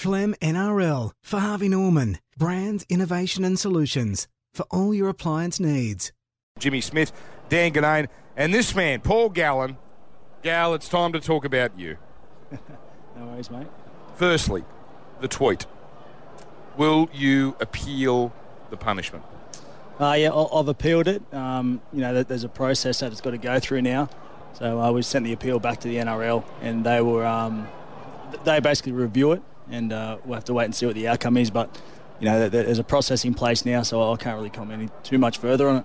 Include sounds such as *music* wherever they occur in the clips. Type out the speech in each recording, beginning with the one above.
Clem NRL for Harvey Norman. Brands, innovation and solutions for all your appliance needs. Jimmy Smith, Dan Ginnane, and this man, Paul Gallen. Gal, it's time to talk about you. *laughs* no worries, mate. Firstly, the tweet. Will you appeal the punishment? Uh, yeah, I've appealed it. Um, you know, there's a process that it's got to go through now. So uh, we sent the appeal back to the NRL, and they were um, they basically review it and uh, we'll have to wait and see what the outcome is. But you know, there's a process in place now, so I can't really comment too much further on it.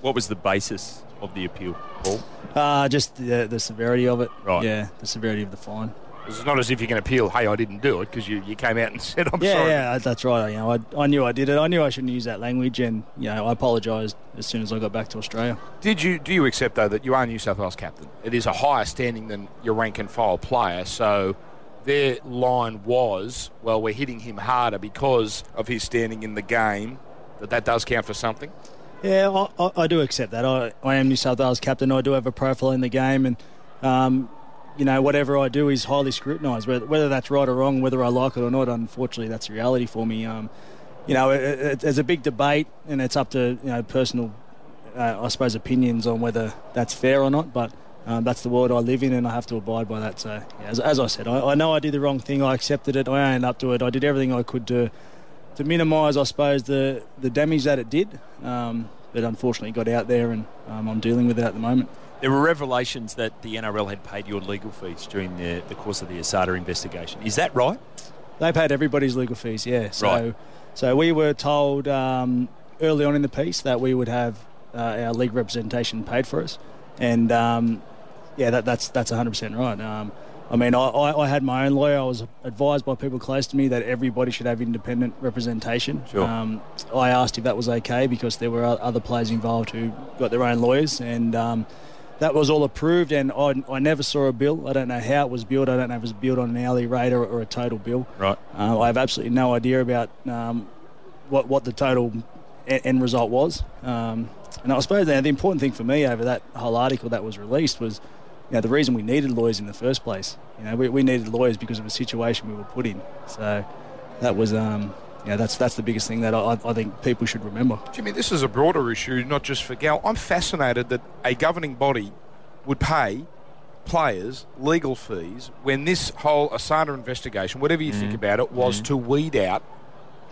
What was the basis of the appeal, Paul? Uh, just the, the severity of it. Right. Yeah, the severity of the fine. It's not as if you can appeal, hey, I didn't do it, because you, you came out and *laughs* said, I'm yeah, sorry. Yeah, that's right. You know, I, I knew I did it. I knew I shouldn't use that language, and, you know, I apologised as soon as I got back to Australia. Did you Do you accept, though, that you are New South Wales captain? It is a higher standing than your rank and file player, so their line was, well, we're hitting him harder because of his standing in the game, that that does count for something? Yeah, I, I do accept that. I, I am New South Wales captain. I do have a profile in the game, and um, you know whatever I do is highly scrutinised. Whether, whether, that's right or wrong, whether I like it or not, unfortunately, that's reality for me. Um, you know, it, it, there's a big debate, and it's up to you know personal, uh, I suppose, opinions on whether that's fair or not. But um, that's the world I live in, and I have to abide by that. So, yeah, as, as, I said, I, I, know I did the wrong thing. I accepted it. I owned up to it. I did everything I could to to minimise, I suppose, the the damage that it did. Um, but unfortunately, got out there, and um, I'm dealing with it at the moment. There were revelations that the NRL had paid your legal fees during the, the course of the Asada investigation. Is that right? They paid everybody's legal fees, yeah. So, right. so we were told um, early on in the piece that we would have uh, our legal representation paid for us, and um, yeah, that, that's that's 100% right. Um, I mean, I, I, had my own lawyer. I was advised by people close to me that everybody should have independent representation. Sure. Um, I asked if that was okay because there were other players involved who got their own lawyers, and um, that was all approved. And I, I never saw a bill. I don't know how it was billed. I don't know if it was billed on an hourly rate or, or a total bill. Right. Uh, I have absolutely no idea about um, what what the total end result was. Um, and I suppose the important thing for me over that whole article that was released was you know, the reason we needed lawyers in the first place. You know, we, we needed lawyers because of a situation we were put in. So that was, um, yeah, that's that's the biggest thing that I, I think people should remember. Jimmy, this is a broader issue, not just for Gal. I'm fascinated that a governing body would pay players legal fees when this whole Asada investigation, whatever you mm. think about it, was mm. to weed out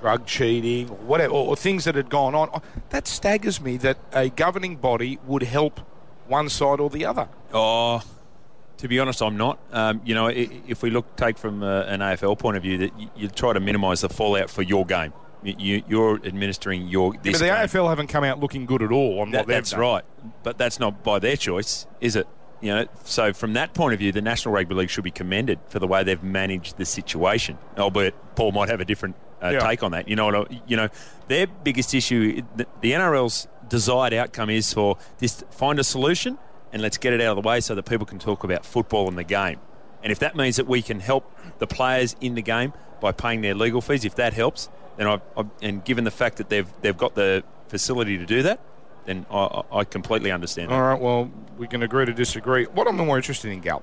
drug cheating or whatever, or things that had gone on. That staggers me that a governing body would help one side or the other. Oh, to be honest, I'm not. Um, you know, if we look take from uh, an AFL point of view, that you, you try to minimise the fallout for your game. You, are administering your. But the game. AFL haven't come out looking good at all on that, what they've That's done. right, but that's not by their choice, is it? You know, so from that point of view, the National Rugby League should be commended for the way they've managed the situation. Albeit Paul might have a different uh, yeah. take on that. You know, what I, you know, their biggest issue, the, the NRL's desired outcome is for this find a solution and let's get it out of the way so that people can talk about football and the game. And if that means that we can help the players in the game by paying their legal fees, if that helps, then I, I and given the fact that they've they've got the facility to do that, then I, I completely understand. All right, well, we can agree to disagree. What I'm more interested in, Gal,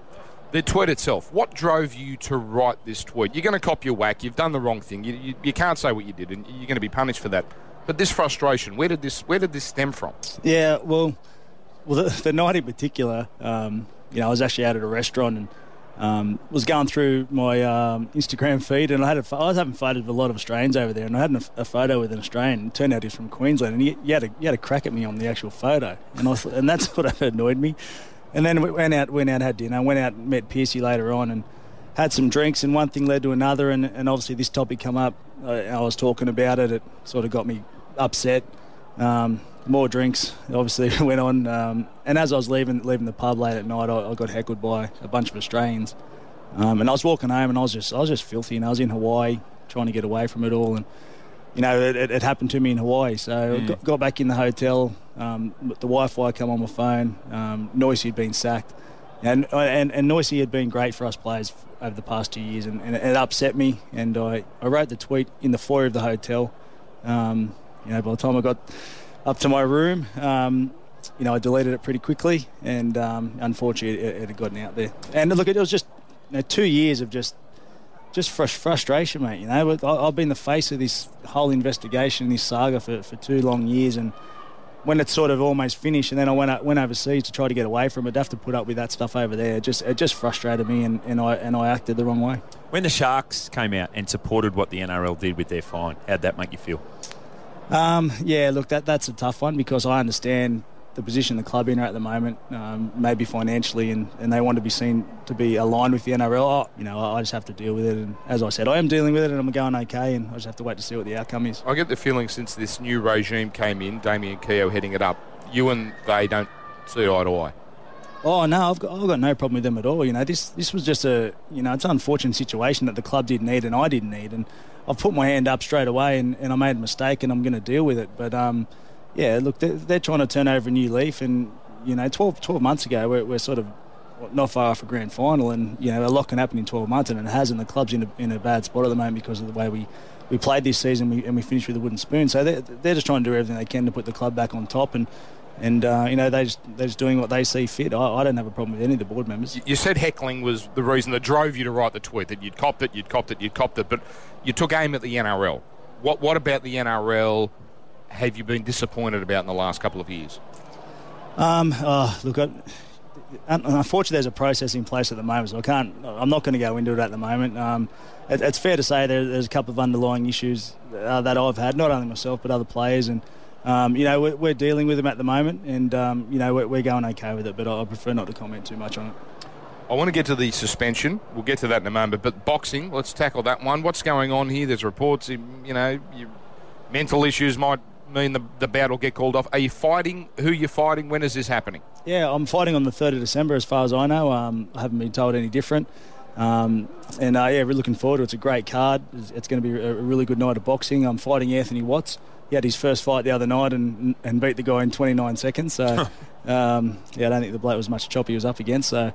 the tweet itself. What drove you to write this tweet? You're going to cop your whack. You've done the wrong thing. You, you, you can't say what you did, and you're going to be punished for that. But this frustration, where did this where did this stem from? Yeah, well, well, the, the night in particular, um, you know, I was actually out at a restaurant and um, was going through my um, Instagram feed, and I had a, I was having photos with a lot of Australians over there, and I had a, a photo with an Australian. It turned out he's from Queensland, and he, he, had a, he had a crack at me on the actual photo, and I and that's *laughs* what annoyed me. And then we went out, went out, had dinner, went out, and met Piercy later on, and had some drinks, and one thing led to another, and, and obviously this topic come up. I, I was talking about it. It sort of got me upset. Um, more drinks obviously *laughs* went on. Um, and as I was leaving leaving the pub late at night, I, I got heckled by a bunch of Australians. Um, and I was walking home, and I was just I was just filthy, and I was in Hawaii trying to get away from it all. And you know, it, it, it happened to me in Hawaii. So mm. I got, got, back in the hotel. Um, the Wi-Fi come on my phone. Um, Noisy had been sacked, and and and Noisy had been great for us players over the past two years, and, and it upset me. And I, I wrote the tweet in the foyer of the hotel. Um, you know, by the time I got up to my room. Um, you know, I deleted it pretty quickly, and um, unfortunately, it, it, had gotten out there. And look, it was just you know, two years of just just frustration, mate. You know, I've been the face of this whole investigation, this saga for, for two long years, and when it's sort of almost finished, and then I went went overseas to try to get away from it. To have to put up with that stuff over there, it just it just frustrated me, and, and I and I acted the wrong way. When the Sharks came out and supported what the NRL did with their fine, how'd that make you feel? Um, yeah, look, that that's a tough one because I understand the position the club in at the moment, um, maybe financially, and, and they want to be seen to be aligned with the NRL. Oh, you know, I just have to deal with it. And as I said, I am dealing with it, and I'm going okay, and I just have to wait to see what the outcome is. I get the feeling since this new regime came in, Damien Keogh heading it up, you and they don't see eye to eye. Oh no, I've got, I've got no problem with them at all. You know, this this was just a you know it's an unfortunate situation that the club didn't need and I didn't need, and I've put my hand up straight away and, and I made a mistake and I'm going to deal with it. But um, yeah, look, they're, they're, trying to turn over a new leaf, and you know, 12, 12 months ago, we're, we're, sort of not far off a grand final, and you know, a lot can happen in 12 months, and it has, and the club's in a, in a bad spot at the moment because of the way we, we played this season, we, and we finished with a wooden spoon. So they're, they're just trying to do everything they can to put the club back on top, and and uh, you know they just, they're just doing what they see fit. I, I, don't have a problem with any of the board members. You said heckling was the reason that drove you to write the tweet that you'd copped it, you'd copped it, you'd copped it, but you took aim at the NRL. What what about the NRL? Have you been disappointed about in the last couple of years? Um, oh, look, I, unfortunately, there's a process in place at the moment, so I can't. I'm not going to go into it at the moment. Um, it, it's fair to say there, there's a couple of underlying issues uh, that I've had, not only myself but other players, and um, you know we're, we're, dealing with them at the moment, and um, you know we're, we're, going okay with it. But I prefer not to comment too much on it. I want to get to the suspension. We'll get to that in a moment. But boxing, let's tackle that one. What's going on here? There's reports, you know, mental issues might mean the, the bout will get called off. Are you fighting? Who you're fighting? When is this happening? Yeah, I'm fighting on the 3rd of December, as far as I know. Um, I haven't been told any different. Um, and uh, yeah, really looking forward to it. It's a great card. It's, it's going to be a, really good night of boxing. I'm fighting Anthony Watts. He had his first fight the other night and, and beat the guy in 29 seconds. So, um, yeah, I don't think the bloke was much chop he was up against. So,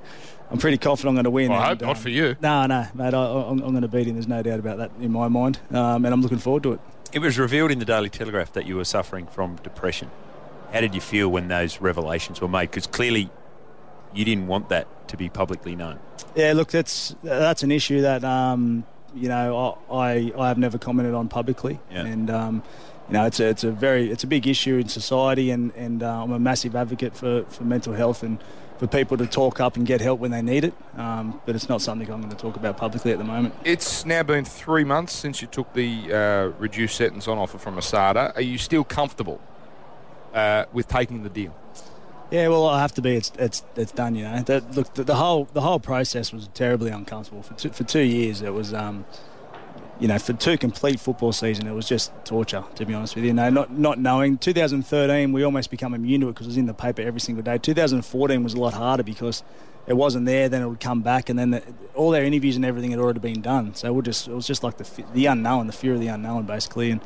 I'm pretty confident I'm going to win. Well, I hope and, not um, for you. No, no, mate. I, am going to beat him. There's no doubt about that in my mind. Um, and I'm looking forward to it. It was revealed in the Daily Telegraph that you were suffering from depression. How did you feel when those revelations were made? Because clearly you didn't want that to be publicly known. Yeah, look, that's that's an issue that um, you know I I have never commented on publicly, yeah. and um, you know it's a it's a very it's a big issue in society, and and uh, I'm a massive advocate for, for mental health and for people to talk up and get help when they need it. Um, but it's not something I'm going to talk about publicly at the moment. It's now been three months since you took the uh, reduced sentence on offer from Asada. Are you still comfortable uh, with taking the deal? Yeah, well, I have to be. It's it's it's done. You know, that, look, the, the, whole the whole process was terribly uncomfortable for two, for two years. It was. Um, you know, for two complete football season, it was just torture, to be honest with you. you know, not not knowing. 2013, we almost become immune to it because it was in the paper every single day. 2014 was a lot harder because it wasn't there. Then it would come back, and then the, all their interviews and everything had already been done. So we just it was just like the the unknown, the fear of the unknown, basically. And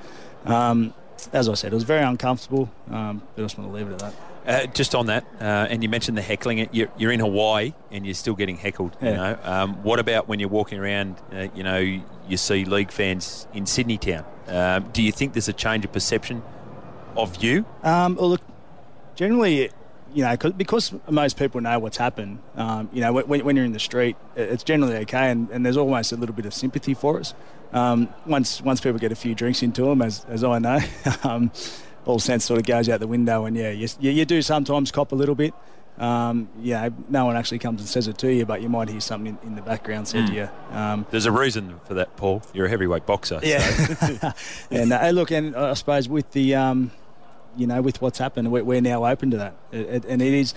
um, as I said, it was very uncomfortable. Um, but I just want to leave it at that. Uh, just on that, uh, and you mentioned the heckling. You're, you're, in Hawaii and you're still getting heckled. Yeah. You know, um, what about when you're walking around? Uh, you know, you see league fans in Sydney town. Um, do you think there's a change of perception of you? Um, well, look, generally, you know, because most people know what's happened. Um, you know, when, when, you're in the street, it's generally okay, and, and, there's almost a little bit of sympathy for us. Um, once once people get a few drinks into them, as as I know. *laughs* All sense sort of goes out the window. And yeah, you, you do sometimes cop a little bit. Um, yeah, no one actually comes and says it to you, but you might hear something in, in the background said mm. to you. Um, There's a reason for that, Paul. You're a heavyweight boxer. Yeah. So. and uh, look, and I suppose with the, um, you know, with what's happened, we're, we're now open to that. It, it, and it is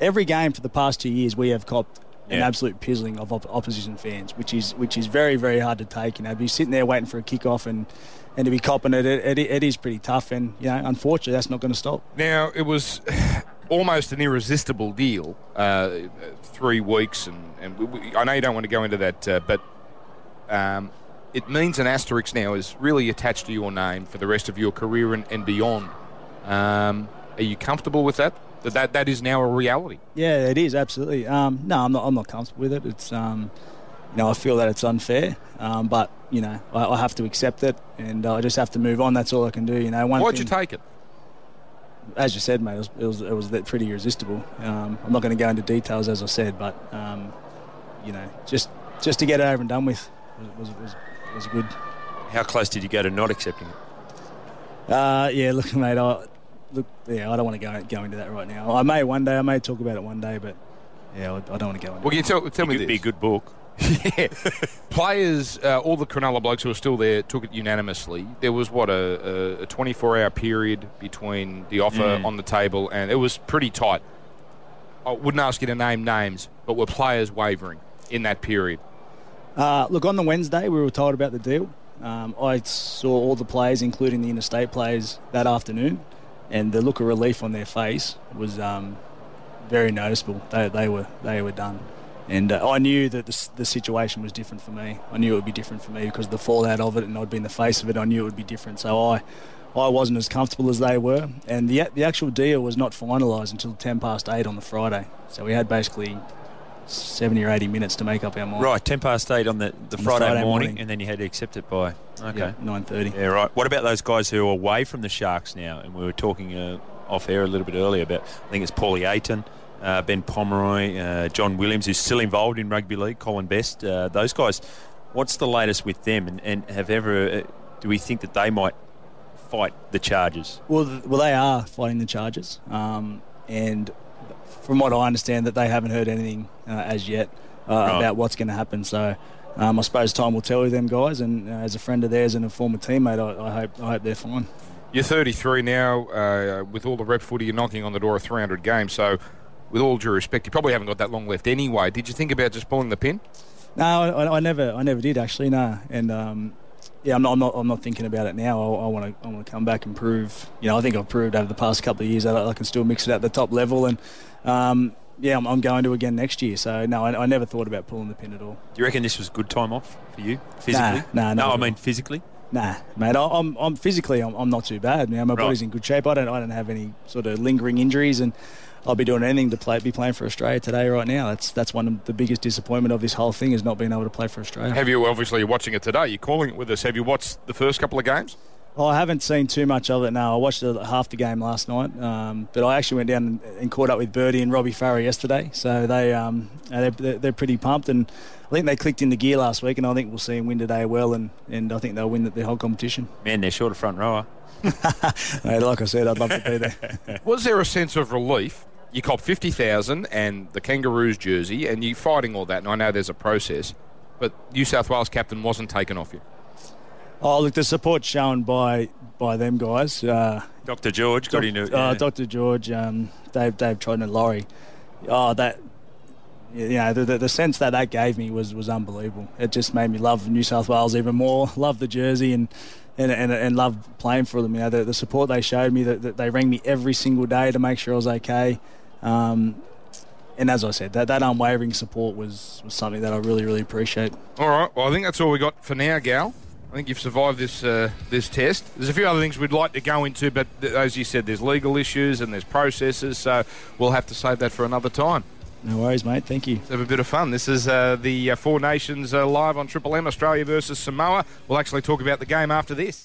every game for the past two years we have copped yeah. an absolute pizzling of op- opposition fans, which is which is very very hard to take. You know, be sitting there waiting for a kick off and and to be copping it, it, it, it is pretty tough. And, you know, unfortunately, that's not going to stop. Now, it was *sighs* almost an irresistible deal, uh, three weeks. And, and we, we, I know you don't want to go into that, uh, but um, it means an asterisk now is really attached to your name for the rest of your career and, and beyond. Um, are you comfortable with that? That, that that is now a reality. Yeah, it is absolutely. Um, no, I'm not. I'm not comfortable with it. It's um, you know, I feel that it's unfair, um, but you know, I, I, have to accept it, and I just have to move on. That's all I can do. You know, one why'd thing, you take it? As you said, mate, it was it was, it was pretty irresistible. Um, I'm not going to go into details, as I said, but um, you know, just just to get it over and done with. was, was, was good. How close did you go to not accepting it? Uh, yeah, look, mate, I, look, yeah, I don't want to go, go into that right now. I may one day, I may talk about it one day, but yeah, I, I don't want to go into Well, can you tell, tell It me could this? be a good book. *laughs* yeah. Players, uh, all the Cronulla blokes who were still there took it unanimously. There was, what, a, a 24 hour period between the offer Mm. on the table, and it was pretty tight. I wouldn't ask you to name names, but were players wavering in that period? Uh, look, on the Wednesday, we were told about the deal. Um, I saw all the players, including the interstate players, that afternoon, and the look of relief on their face was um, very noticeable. They, they were they were done, and uh, I knew that the, the situation was different for me. I knew it would be different for me because of the fallout of it, and I'd been the face of it. I knew it would be different, so I. I wasn't as comfortable as they were, and the the actual deal was not finalised until ten past eight on the Friday. So we had basically seventy or eighty minutes to make up our mind. Right, 10 past 8 on the, the, the Friday, Friday morning, morning. and then you had to accept it by. Okay. Yeah, nine thirty. Yeah, right. What about those guys who are away from the Sharks now? And we were talking uh, off air a little bit earlier about, I think it's Paulie Aiton, uh, Ben Pomeroy, uh, John Williams, who's still involved in rugby league, Colin Best. Uh, those guys, what's the latest with them? And, and have ever, uh, do we think that they might fight the charges? Well, th- well, they are fighting the charges, um, and from what I understand, that they haven't heard anything uh, as yet uh, Right. about what's going to happen. So, um, I suppose time will tell with them guys. And uh, as a friend of theirs and a former teammate, I, I hope I hope they're fine. You're 33 now. Uh, with all the rep footy, you're knocking on the door of 300 games. So, with all due respect, you probably haven't got that long left anyway. Did you think about just pulling the pin? No, I, I never, I never did actually. No, and um, yeah, I'm not, I'm not, I'm not thinking about it now. I want to, I want to come back and prove. You know, I think I've proved over the past couple of years that I, I can still mix it at the top level, and um, yeah, I'm, I'm going to again next year. So no, I, I never thought about pulling the pin at all. Do you reckon this was good time off for you physically? nah, no, not I mean physically. Nah, mate, I- I'm, I'm physically, I'm, I'm not too bad. Now my Right. body's in good shape. I don't, I don't have any sort of lingering injuries, and I'll be doing anything to play, be playing for Australia today, right now. That's, that's one of the biggest disappointment of this whole thing is not being able to play for Australia. Have you, obviously, you're watching it today. You're calling it with us. Have you watched the first couple of games? Oh, I haven't seen too much of it. now. I watched half the game last night, um, but I actually went down and, and caught up with Birdie and Robbie Farah yesterday. So they um, uh, they're, they're, they're pretty pumped, and I think they clicked into gear last week, and I think we'll see them win today well, and, and I think they'll win the, the whole competition. Man, they're short of front rower. *laughs* Hey, like I said, I'd love to be there. *laughs* Was there a sense of relief? You cop 50,000 and the Kangaroos jersey, and you're fighting all that. And I know there's a process, but New South Wales captain wasn't taken off you. oh, look, the support shown by by them guys. Uh, Dr. George got Doc- into. uh, yeah. Dr. George, um, Dave, Dave Trodden, and Laurie. Oh, that. You know, the, the, the sense that that gave me was, was unbelievable. It just made me love New South Wales even more, *laughs* love the jersey, and and, and, and love playing for them. You know, the, the support they showed me, that, that they rang me every single day to make sure I was okay. Um, and as I said, that, that unwavering support was, was something that I really, really appreciate. All right. Well, I think that's all we got for now, Gal. I think you've survived this uh, this test. There's a few other things we'd like to go into, but th- as you said, there's legal issues and there's processes, so we'll have to save that for another time. No worries, mate. Thank you. Let's have a bit of fun. This is uh, the uh, Four Nations uh, live on Triple M, Australia versus Samoa. We'll actually talk about the game after this.